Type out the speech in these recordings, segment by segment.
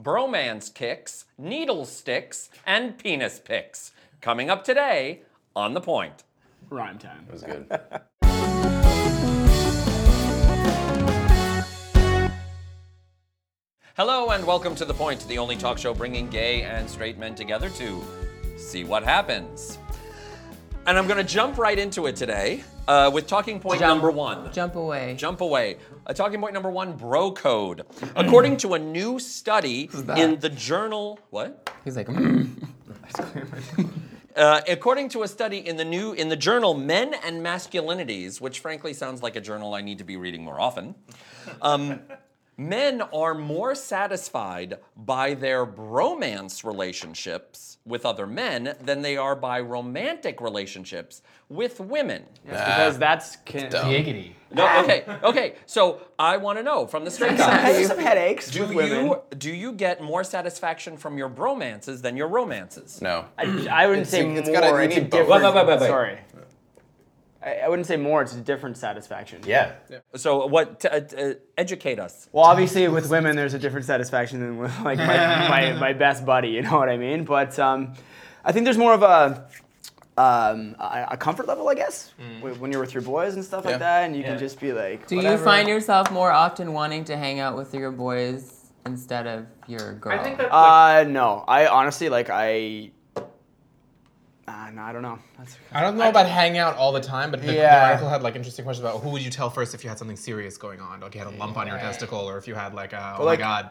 bromance kicks, needle sticks, and penis pics. Coming up today on The Point. Rhyme time. That was good. Hello and welcome to The Point, the only talk show bringing gay and straight men together to see what happens. And I'm going to jump right into it today uh, with talking point Jump. number one. Jump away. Jump away. Uh, talking point number one bro code. According to a new study in the journal. What? He's like, mm. Uh, according to a study in the new in the journal Men and Masculinities, which frankly sounds like a journal I need to be reading more often, um, men are more satisfied by their bromance relationships with other men than they are by romantic relationships with women. Because that's can. Giggity. No, okay, okay. So I want to know from the straight I have some headaches Do with women. you do you get more satisfaction from your bromances than your romances? No. I, I wouldn't It's- say it's more. gotta- you it's a need both. different. Wait, wait, wait, wait. Sorry. I, I wouldn't say more. It's a different satisfaction. Yeah. So what? T- uh, uh, educate us. Well, obviously, with women, there's a different satisfaction than with like my, my, my best buddy. You know what I mean? But um, I think there's more of a um, a, a comfort level, I guess, wh- when you're with your boys and stuff Yeah. like that, and you Yeah. can just be like, Do you find yourself more often wanting to hang out with your boys instead of your girl? I think that Uh, no. I honestly like I. Uh, no, I don't know. That's, I don't know about hang out all the time, but the, the article had like interesting questions about who would you tell first if you had something serious going on, like you had a lump on your testicle, or if you had like a oh like- my god,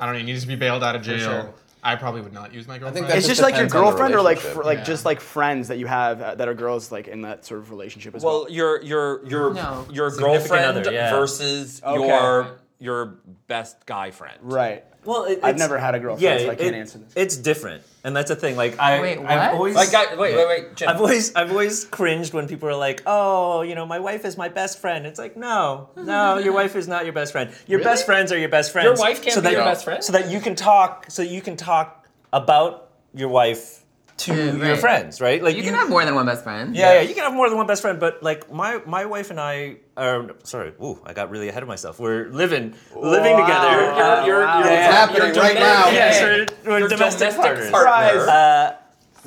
I don't know, you need to be bailed out of jail. sure. I probably would not use my girlfriend. that it's just just like your depends on the girlfriend or like relationship. fr- like Yeah. just like friends that you have uh, that are girls like in that sort of relationship as Well, well. your your your No. your girlfriend other, yeah. versus Okay. your your best guy friend. Right. Well, it, I've it's- never had a girlfriend, Yeah, so I can't it- answer this. It's different, and that's the thing. Like I, Wait, what? I've always, Like, guy, wait, wait, wait, Jim. I've always, I've always cringed when people are like, "Oh, you know, my wife is my best friend." It's like, no, no, your wife is not your best friend. Your best friends are your best friends. Your wife can't so be that, your best friend? So that you can talk, so you can talk about your wife to Yeah, your friends, right? Like you can have more than one best friend. Yeah, yeah, you can have more than one best friend, but like my my wife and I are sorry, ooh, I got really ahead of myself. We're living living Wow. together. You're, Uh, you're, wow. you're, It's you're happening right domestic- now. yes, Yeah. we're, we're Your domestic, partners. Surprise. Uh,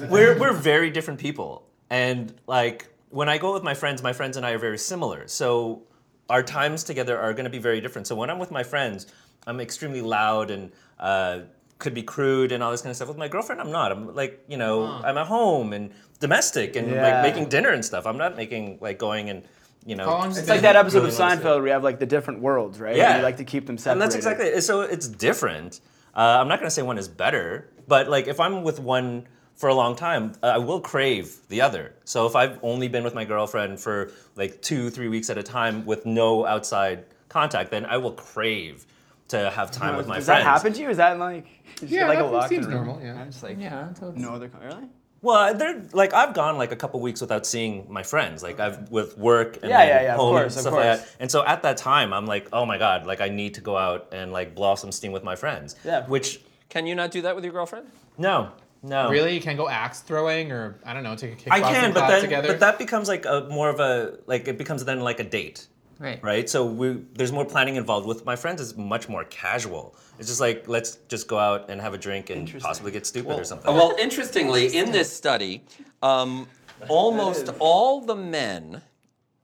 we're we're very different people, and like when I go with my friends, my friends and I are very similar. So our times together are going to be very different. So when I'm with my friends, I'm extremely loud and uh, could be crude and all this kind of stuff. With my girlfriend, I'm not. I'm like you know, I'm at home and domestic and Yeah. like making dinner and stuff. I'm not making like going and you know. How long's like that episode really of wanna Seinfeld where you have like the different worlds, right? Yeah. And you like to keep them separate. And that's exactly it. So it's different. Uh, I'm not going to say one is better, but like if I'm with one for a long time, uh, I will crave the other. So if I've only been with my girlfriend for like two, three weeks at a time with no outside contact, then I will crave to have time with my friends. Does friends. that happen to you? Is that like just Yeah, like a that lock seems room? normal, yeah. I'm just like Yeah, totally. no other. Really? Well, they're like I've gone like a couple weeks without seeing my friends. Like I've with work and Yeah, then yeah, yeah, of home course, and of stuff like course. that. And so at that time, I'm like, oh my god, like I need to go out and like blow some steam with my friends. Yeah. Which Can you not do that with your girlfriend? no, no. Really, you can't go axe throwing or I don't know, take a kickboxing I can, but class then together. but that becomes like a more of a like it becomes then like a date, Right. right? So we there's more planning involved. With my friends, it's much more casual. It's just like let's just go out and have a drink and possibly get stupid or something. Well, interestingly, in this study, um, almost all the men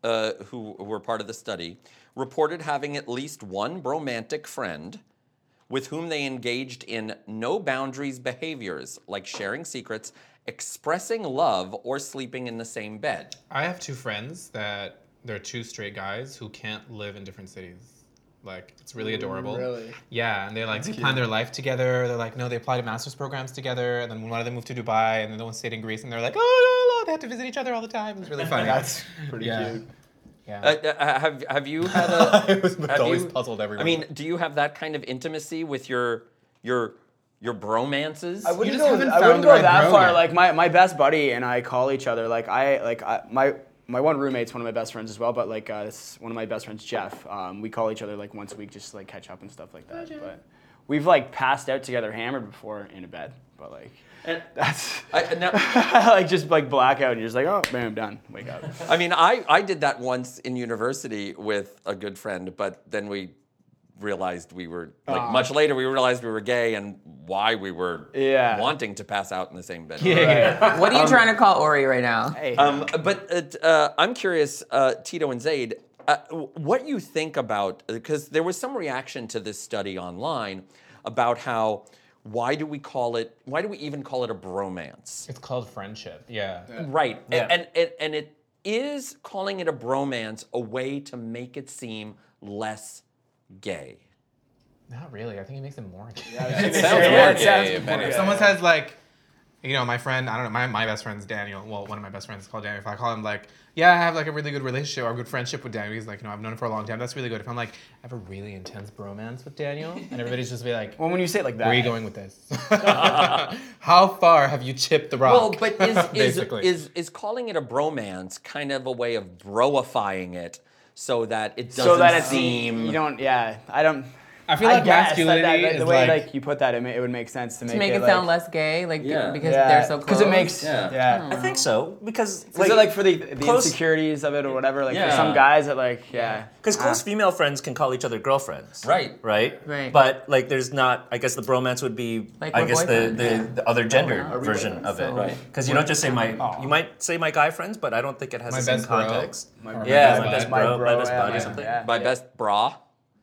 uh, who were part of the study reported having at least one bromantic friend with whom they engaged in no boundaries behaviors like sharing secrets, expressing love, or sleeping in the same bed. I have two friends that they're two straight guys who can't live in different cities. Like it's really adorable. really? Yeah, and they like they plan their life together. They're like, no, they apply to master's programs together, and then one of them moved to Dubai, and then the other one stayed in Greece, and they're like, oh no, no, they have to visit each other all the time. It's really funny. That's pretty Yeah. cute. yeah. Uh, uh, have have you had a? I was have always you- puzzled everyone. I mean, do you have that kind of intimacy with your your your bromances? I wouldn't just go. haven't I wouldn't the go right that far. yet. Like my, my best buddy and I call each other. Like I like I, my my one roommate's one of my best friends as well. But like uh, this one of my best friends, Jeff. Um, we call each other like once a week just to like catch up and stuff like that. But we've like passed out together, hammered before in a bed. But like And- that's I, now, like just like blackout and you're just like oh bam done wake up. I mean, I, I did that once in university with a good friend, but then we realized we were like much later we realized we were gay and why we were Yeah. wanting to pass out in the same bed. What are you trying to call Ori right now? Hey. Um, but uh, uh, I'm curious, uh, Tito and Zaid, uh, what you think about because there was some reaction to this study online about how why do we call it why do we even call it a bromance? It's called friendship. Yeah. Right, Yeah. and, and and it is calling it a bromance a way to make it seem less gay. Not really. I think it makes it more. gay. It sounds it more sounds gay, if more. If someone says like, you know, my friend, I don't know, my, my best friend's Daniel. Well, one of my best friends is called Daniel. If I call him like, yeah, I have like a really good relationship or a good friendship with Daniel, he's like, you know, I've known him for a long time. That's really good. If I'm like, I have a really intense bromance with Daniel, and everybody's just be like, well, when you say it like that, where are you going with this? How far have you chipped the rock? Well, but is is, Basically. is is calling it a bromance kind of a way of broifying it so that it doesn't so that seem you don't. Yeah, I don't. I feel like guess, masculinity that, that, is the way like, like, you put that, it, ma- it would make sense to make To make it like, sound less gay, like Yeah. because yeah, they're so close. Because it makes Yeah. yeah. I think so because Is it like for the, the close- insecurities of it or whatever? Like Yeah. for some guys that like yeah. Because close Ah. female friends can call each other girlfriends. Right. Right. Right. But like, there's not. I guess the bromance would be. Like I guess the, boyfriends. the, the other gender Are we version of it. So- Right. Because you don't just say my. You might say my guy friends, but I don't think it has My the same best bro. context. My yeah, my best bro, my best yeah, bud, or something. yeah. my best bra.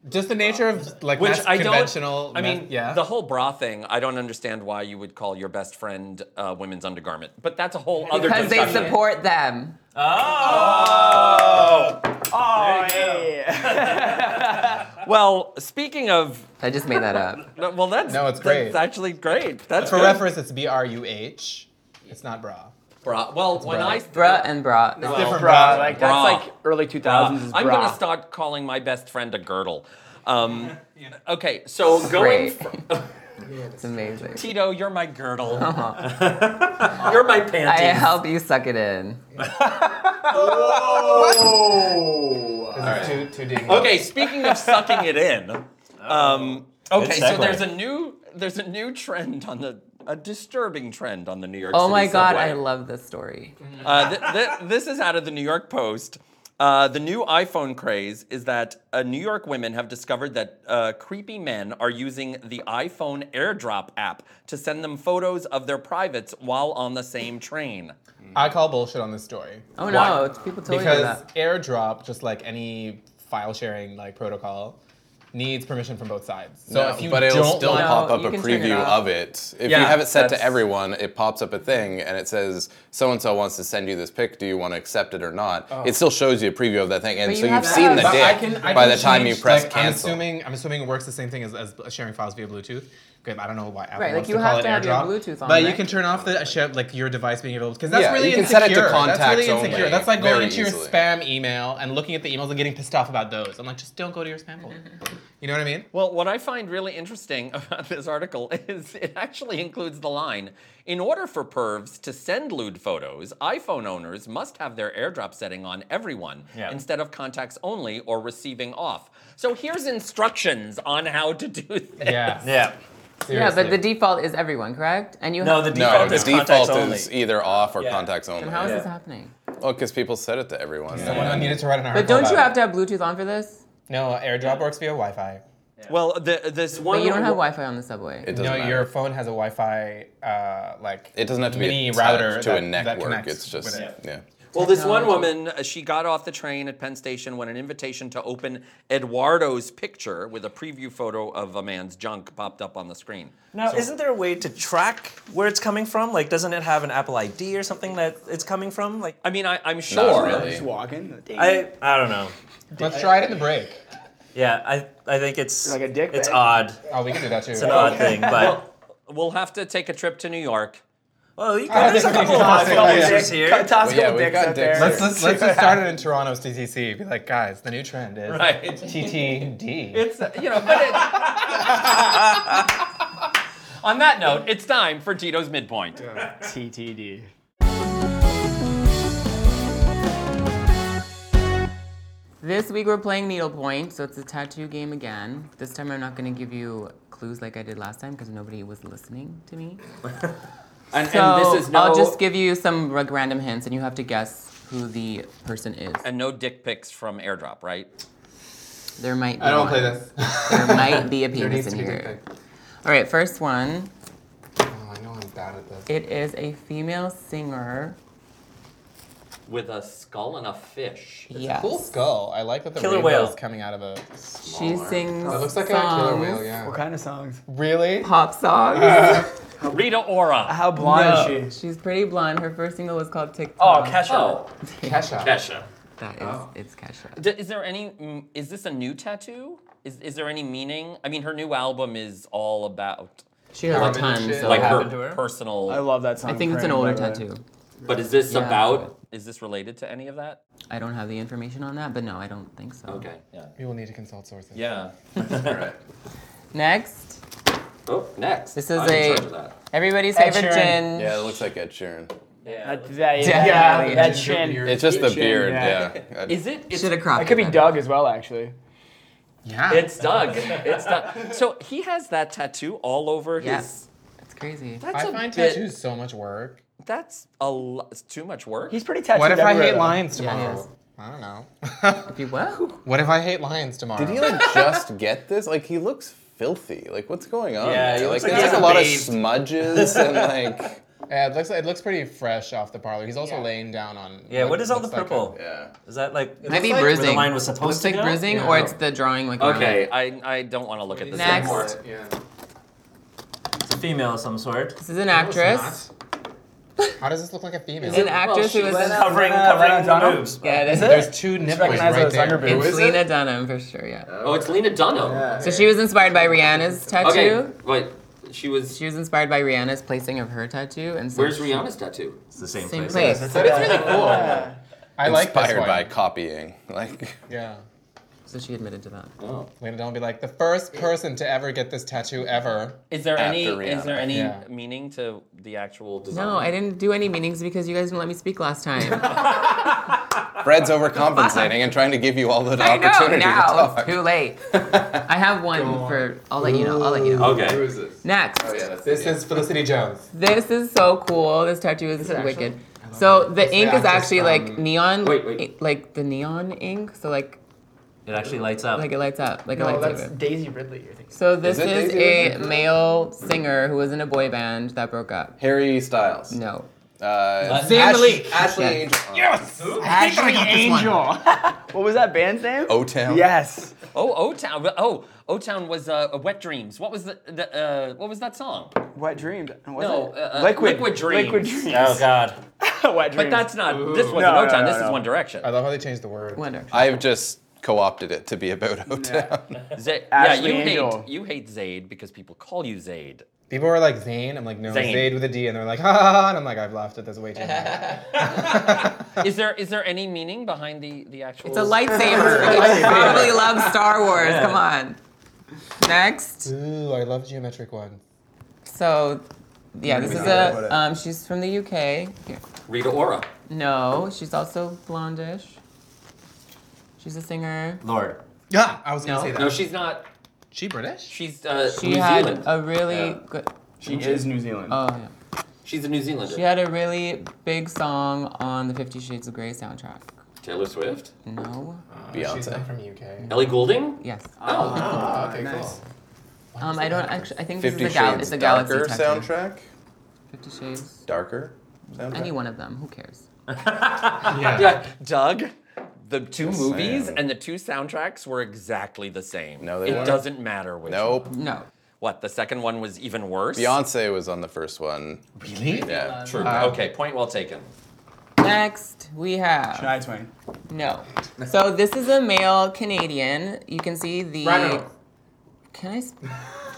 Just the nature of like Which mas- I don't. conventional. I mean, mes- yeah. the whole bra thing. I don't understand why you would call your best friend uh, women's undergarment, but that's a whole other because they support them. Oh. Oh, hey. Well, speaking of, I just made that up. well, that's No, it's great. That's actually great. That's For good. reference, it's B R U H. It's not bra. Bra. Well, when bra. I Bruh and bra. Well, different bra, bra. like Bra. that's like early 2000s. is I'm gonna start calling my best friend a girdle. Um, Okay, so going. Great. fr- It's amazing. Tito, you're my girdle. you're my panties. I help you suck it in. Is it too too digging? Okay, speaking of sucking it in, um, okay, so there's a new there's a new trend on the a disturbing trend on the New York Times. Oh City my god, subway. I love this story. Uh, th- th- this is out of the New York Post. Uh, the new iPhone craze is that uh, New York women have discovered that uh, creepy men are using the iPhone AirDrop app to send them photos of their privates while on the same train. I call bullshit on this story. Oh Why? no, it's people told you because that. AirDrop, just like any file sharing like protocol, needs permission from both sides. So No, if you but it'll don't still want, pop No, up you a can turn it preview off. of it. If Yeah, you have it set to that's- everyone, it pops up a thing and it says so and so wants to send you this pic. Do you want to accept it or not? Oh. It still shows you a preview of that thing, and But so you have you've to seen have- the But dick I can, I by can the time you change, press like, cancel. I'm assuming I'm assuming it works the same thing as, as sharing files via Bluetooth. Good, I don't know why Apple Right, like wants you to have call to it have your AirDrop. Bluetooth on, but you right? can turn off the share, like your device being able because that's Yeah, really you can insecure. set it to that's contacts really insecure. only That's like going very into your easily. spam email and looking at the emails and getting pissed off about those. I'm like, just don't go to your spam folder. You know what I mean? Well, what I find really interesting about this article is it actually includes the line In order for pervs to send lewd photos, iPhone owners must have their airdrop setting on everyone Yeah. instead of contacts only or receiving off. So here's instructions on how to do this. Yeah. Yeah. Yeah, but the default is everyone, correct? And you No, have, the no, default the is contacts default only. is either off or Yeah. contacts only. and how is Yeah. this happening? Oh, because people set it to everyone. Someone needed to write an article. But don't you about have to have Bluetooth on for this? It. No, AirDrop works via Wi-Fi. Well, the, this one. But you don't have Wi-Fi on the subway. It doesn't No, matter. your phone has a Wi-Fi uh, like it doesn't have to be mini attached router to that, a network. That connects it's just with it. yeah. Well, this one woman, uh, she got off the train at Penn Station when an invitation to open Eduardo's picture with a preview photo of a man's junk popped up on the screen. Now, isn't there a way to track where it's coming from? Like, doesn't it have an Apple ID or something that it's coming from? Like, I mean, I, I'm sure. really. Just walking. I I don't know. Let's try it in the break. Yeah, I I think it's Like a dick It's pic? odd. Oh, we can do that too. It's an odd thing, but We'll have to take a trip to New York. Well, you got, there's a couple of Toss it couple there. pictures here. Toss a Well, yeah, couple we've dicks got out dicks. there. Let's let's, let's just start it in Toronto's TTC. Be like, guys, the new trend is Right. TTD. It's, uh, you know, but it, On that note, it's time for Tito's midpoint. TTD. This week we're playing needlepoint, so it's a tattoo game again. This time I'm not going to give you clues like I did last time because nobody was listening to me. And, So and this is no, I'll just give you some like, random hints, and you have to guess who the person is. and no dick pics from AirDrop, right? There might be I don't one. play this. There might be a There penis in here. All right, first one. Oh, I know I'm bad at this. It is a female singer. With a skull and a fish. yes. Cool skull. I like that the Killer rainbow whale. is coming out of a. She sings It looks like a songs, killer whale. Yeah. What kind of songs? Really? pop songs. Rita Ora. How blonde No, is she? She's pretty blonde. Her first single was called TikTok. Oh, TikTok. Kesha. Oh, Kesha. Kesha. That is, Oh. it's Kesha. D- Is there any? Is this a new tattoo? Is is there any meaning? I mean, her new album is all about She has a Carbon ton. So like her, to her? personal. I love that song. I think it's an older by the way. tattoo. but is this Yeah. about? Is this related to any of that? I don't have the information on that, but no, I don't think so. Okay. Yeah. We will need to consult sources. Yeah. All right. Next, Oh, next. This is I'm in a- charge of that. everybody's Ed favorite Sheeran. gin. Yeah, it looks like Ed Sheeran. Yeah. That, that, uh, Yeah. yeah, Yeah. that chin. It's just the beard. yeah. Yeah. Is it? It's, Should have cropped That could be it. Doug as well, actually. Yeah. it's Doug. It's Doug. So he has that tattoo all over his. Yes. It's crazy. That's I a find bit, tattoos so much work. That's a lot. It's too much work. He's pretty tattooed What if I everywhere, hate though. lions Yeah, he tomorrow? is. I don't know. If you what? what if I hate lions tomorrow? Did he like just get this? Like he looks filthy. Like what's going on? Yeah, there? like like there's he like a lot of smudges and like. Yeah, it looks it looks pretty fresh off the parlor. He's also Yeah. laying down on. Yeah, what is all the looks like a- purple? Yeah. Is that like Might be like where bruising. the line was supposed looks to like go? bruising, Yeah. or it's the drawing like. Okay, it. I I don't want to look at this Next. anymore. Yeah. It's a female of some sort. This is an No, it's actress. Not. How does this look like a female? It's an actress she who was went in. out- Covering, Lena- covering Lena Dunham? boobs. Yeah, it is. There's two nipples recognize right those there. underboobs. It's Who is Lena it? Dunham for sure. Yeah. Oh, it's Lena Dunham. So she was inspired by Rihanna's tattoo. Okay, wait. She was. She was inspired by Rihanna's placing of her tattoo, and so Where's Rihanna's tattoo? It's the same, place. Same place. place. But it's really cool. I like this Inspired one. by copying. Like. Yeah. So she admitted to that. Oh. Lena Dunham will be like the first person to ever get this tattoo ever. Is there any? After Is there Rihanna. any Yeah. meaning to the actual design? No, I didn't do any meetings because you guys didn't let me speak last time. Fred's overcompensating and trying to give you all the I know opportunity to now. talk. It's too late. I have one for. I'll let you know. I'll let you know. Okay. Who is this? Next. Oh yeah, that's This is Felicity Jones. This is so cool. This tattoo is, it wicked. So the the ink is actress actually like from- neon. Wait, wait. i- Like the neon ink. So like It actually lights up. like it lights up like a No, that's. Daisy Ridley. You're thinking. So this Is it is, Daisy a Ridley? male singer who was in a boy band that broke up. Harry Styles. No. Uh, Zayn Ash- Malik. Ashley Yeah. Angel. Yes. Ashley Angel. what was that band's name? O Town. Yes. Oh, O Town. Oh, O Town was uh, Wet Dreams. What was the, the uh, what was that song? Wet Dreams. Was No, it? uh, uh, Liquid. Liquid Dreams. Liquid Dreams. oh God. Wet Dreams. But that's not. This wasn't No, O Town. no, this no, is no. One Direction. I love how they changed the word. Wonder. I've just co-opted it to be about O Town. Z- yeah, you Angel. hate you hate Zayd because people call you Zayd. People are like Zayn. I'm like no, Zayn. Zayd with a D, and they're like ha ha ha, and I'm like I've laughed at this way too much. is there is there any meaning behind the the actual? It's a lightsaber. you probably love Star Wars. Come on. Next. Ooh, I love geometric ones. So, yeah, this is a. Um, she's from the UK. Here. Rita Ora. No, she's also blondish. She's a singer. Lorde. Yeah, I was gonna No. say that. No, she's not. she British? She's uh, She New had Zealand. a really Yeah. good. She is New Zealand. Oh yeah. She's a New Zealander. She had a really big song on the Fifty Shades of Grey soundtrack. Taylor Swift. No. She's Beyonce. not from UK. Ellie Goulding. Yes. Oh. Oh, okay, nice. cool. Um, I don't actually. I think this Fifty is a gal. Shades It's a galaxy Darker tattoo. soundtrack. Fifty Shades. Darker soundtrack. Any one of them. Who cares? Yeah. Yeah, Doug. The two Just movies saying. and the two soundtracks were exactly the same. No, they it weren't. doesn't matter which. Nope. No. What? The second one was even worse. Beyonce was on the first one. Really? Yeah. True. Uh, okay. Point well taken. Next we have. Shania Twain. No. So this is a male Canadian. You can see the. Ryan Can I? Sp-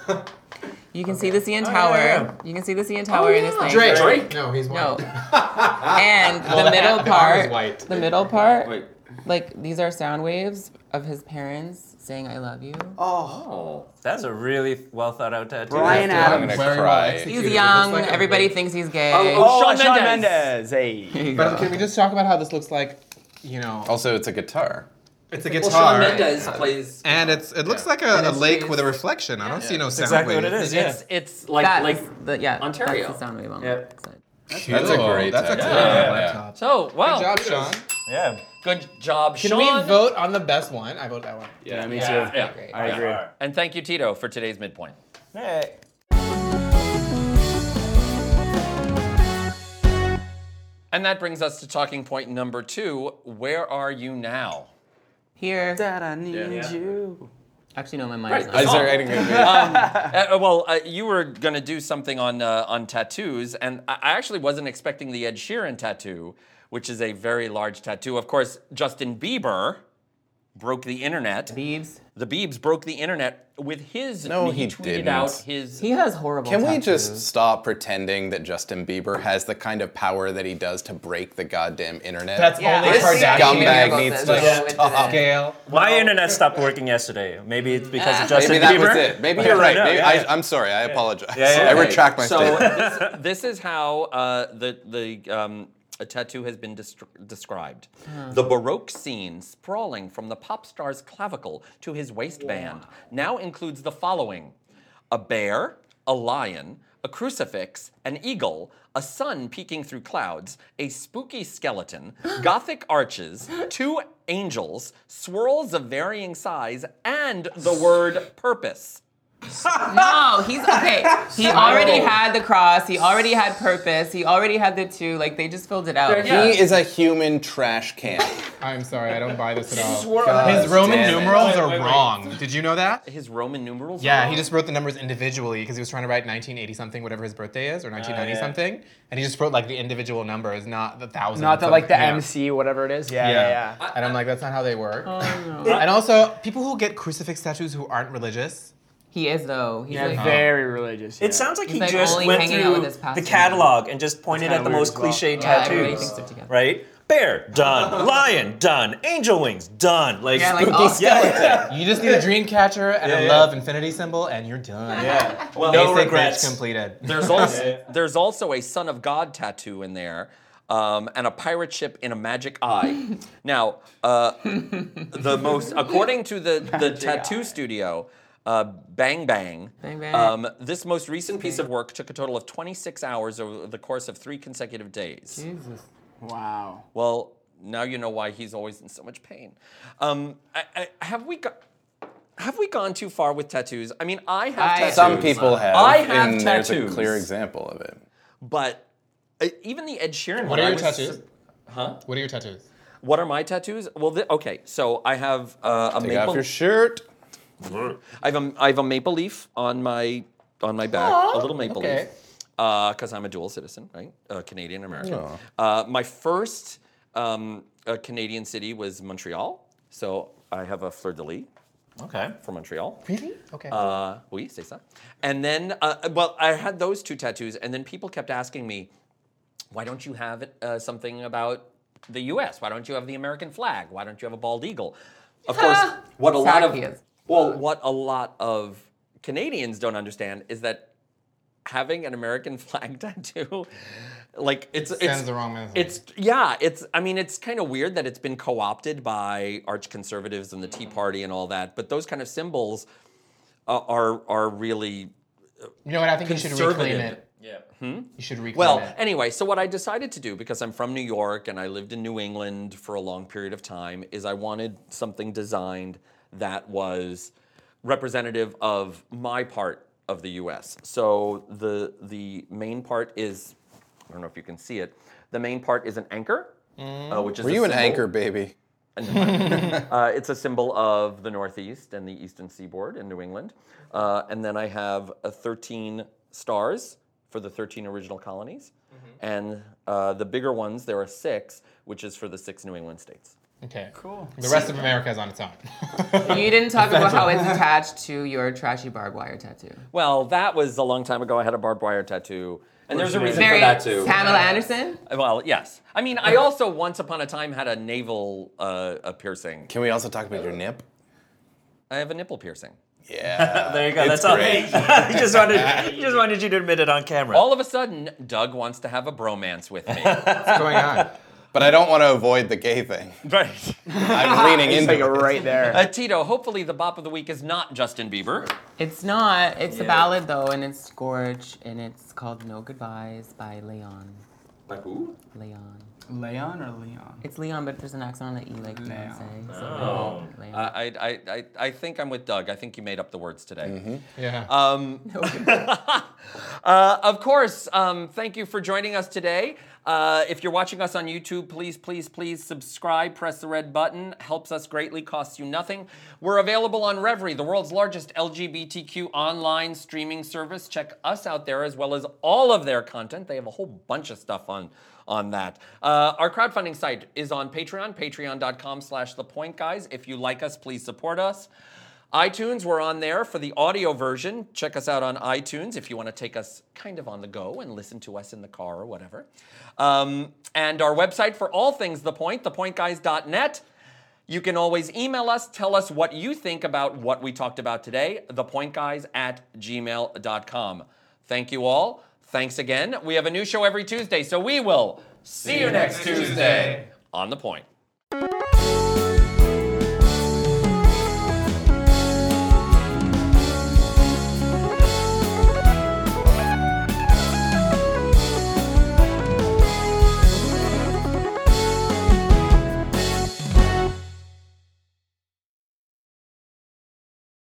you can see the CN yeah, Tower. yeah. You can see the CN Tower in his thing. Drake. Drake? No, he's white. No. white. And Well, the the middle hat- the part. white. The middle part. Wait. Like these are sound waves of his parents saying "I love you." Oh. oh. That's a really well thought out tattoo. Bryan I'm Adams. gonna Very well cry. executed. He's It young. looks like a Everybody big- thinks he's gay. Oh, Oh, oh Shawn Shawn Mendes. Mendes. Hey. But can we just talk about how this looks like, you know, Also, it's a guitar. it's a Well, guitar. Shawn Mendes plays. And it's it looks Yeah. like a, a it's lake with a reflection. I don't see no sound exactly what waves. it is. Yeah. It's it's like that's like. the yeah. Ontario. That's the sound wave on Yeah. the side. That's a great That's a tattoo. cool Yeah, yeah. laptop. So wow. Good job, Sean. Yeah. Good job, Can Sean. we vote on the best one? I vote that one. Yeah, me too. yeah. Great. I Yeah. agree. And thank you, Tito, for today's midpoint. Hey. And that brings us to talking point number two. Where are you now? Here. That I need Yeah. you. Actually, no, my mind is Is not. there anything? Uh, well, uh, you were going to do something on uh, on tattoos, and I I actually wasn't expecting the Ed Sheeran tattoo, which is a very large tattoo. Of course, Justin Bieber broke the internet. Beebs. The Biebs broke the internet with his. No, he tweeted didn't. out his. He has horrible Can we just stop pretending that Justin Bieber has the kind of power that he does to break the goddamn internet? That's Yeah, only I think Kardashian. scumbag about needs to Yeah, with stop. Scale. My internet stopped working yesterday. Maybe it's because of Justin Bieber. Maybe that Bieber. was it. Maybe you're right. Maybe, yeah, yeah. I, I'm sorry. I apologize. Yeah, yeah, I yeah. retract my so statement. this, this is how uh, the the um, a tattoo has been described. The baroque scene sprawling from the pop star's clavicle to his waistband now includes the following: a bear, a lion, a crucifix, an eagle, a sun peeking through clouds, a spooky skeleton, gothic arches, two angels, swirls of varying size, and the word purpose. No, he's okay. He already had the cross. He already had purpose. He already had the two. Like they just filled it out. Yeah. He is a human trash can. I'm sorry, I don't buy this at all. God His Roman damn it. numerals are wrong. Did you know that? His Roman numerals. Yeah, he just wrote the numbers individually because he was trying to write 1980 something, whatever his birthday is, or 1990 yeah. something, and he just wrote like the individual numbers, not the thousands. Not the like the yeah. MC, whatever it is. Yeah, yeah, yeah. And I'm like, that's not how they work. Oh, and also, people who get crucifix tattoos who aren't religious. He is though. He's Yeah, like, very religious. It sounds like He's he like just went hanging out through with his the catalog and just pointed at the most well. cliche Yeah, tattoos. thinks together. Right? Bear, done. Lion, done. Angel wings, done. Like, Yeah, like spooky all- skeleton. You just need a dream catcher and Yeah, a yeah. love infinity symbol, and you're done. Yeah. Well, Basic no regrets. completed. There's also there's also a Son of God tattoo in there, um, and a pirate ship in a magic eye. now, uh, the most according to the the tattoo studio. Uh, bang bang. Bang Bang. Um, this most recent piece of work took a total of 26 hours over the course of three consecutive days. Jesus. Wow. Well, now you know why he's always in so much pain. Um, I, I, have we got? Have we gone too far with tattoos? I mean, I have I- tattoos. Some people have. I have and there's a clear example of it. but uh, even the Ed Sheeran What one. are I your was- tattoos? Huh? What are your tattoos? What are my tattoos? Well, th- okay. So I have uh, a Take maple. off your shirt. I have a I have a maple leaf on my on my back, a little maple okay. leaf, because I'm a dual citizen, right? Uh, Canadian American. Uh, my first um, uh, Canadian city was Montreal, so I have a fleur de lis Okay. for Montreal. Really? Okay. Uh, oui, c'est ça. And then, uh, well, I had those two tattoos, and then people kept asking me, why don't you have uh, something about the U.S.? Why don't you have the American flag? Why don't you have a bald eagle? Of course, what a lot of he is. Well, uh, what a lot of Canadians don't understand is that having an American flag tattoo, like it's it's the wrong message. it's yeah, it's I mean it's kind of weird that it's been co-opted by arch conservatives and the Tea mm-hmm. Party and all that, but those kind of symbols uh, are are really uh, you know what? I think you should reclaim it. Yeah. Hmm? You should reclaim well, it. anyway, so what I decided to do, because I'm from New York and I lived in New England for a long period of time, is I wanted something designed that was representative of my part of the U.S. So the the main part is, I don't know if you can see it. The main part is an anchor, uh, which is Were a you an anchor, baby? Uh, it's a symbol of the Northeast and the Eastern Seaboard in New England. Uh, and then I have uh, 13 stars for the 13 original colonies. And uh, the bigger ones, there are six, which is for the six New England states. Okay. Cool. The rest of America is on its own. You didn't talk about how it's attached to your trashy barbed wire tattoo. Well, that was a long time ago. I had a barbed wire tattoo. And there's a reason Very for that too. Pamela Anderson. Well, yes. I mean, I also once upon a time had a navel uh, a piercing. Can we also talk about your nip? I have a nipple piercing. Yeah. There you go. It's That's all. great. he just wanted. He just wanted you to admit it on camera. All of a sudden, Doug wants to have a bromance with me. What's going on? But I don't want to avoid the gay thing. right. I'm leaning It's into like it. right there. Uh, Tito, hopefully the bop of the week is not Justin Bieber. It's not. It's a ballad though, and it's Scorch, and it's called No Goodbyes by Leon. By who? Leon. Leon or Leon? It's Leon, but there's an accent on the E, like Leon. Beyonce. So Oh. Leon. Uh, I, I, I, I think I'm with Doug. I think you made up the words today. Yeah. Um, uh, of course, um, thank you for joining us today. Uh, if you're watching us on YouTube, please, please, please subscribe. Press the red button. Helps us greatly, costs you nothing. We're available on Revry, the world's largest LGBTQ online streaming service. Check us out there as well as all of their content. They have a whole bunch of stuff on on that. Uh, our crowdfunding site is on Patreon, patreon.com slash the point guys. If you like us, please support us. iTunes, we're on there for the audio version. Check us out on iTunes if you want to take us kind of on the go and listen to us in the car or whatever. Um, and our website for all things The Point, thepointguys.net. You can always email us, tell us what you think about what we talked about today, thepointguys at gmail.com. Thank you all. Thanks again. We have a new show every Tuesday, so we will see you next Tuesday on The Point.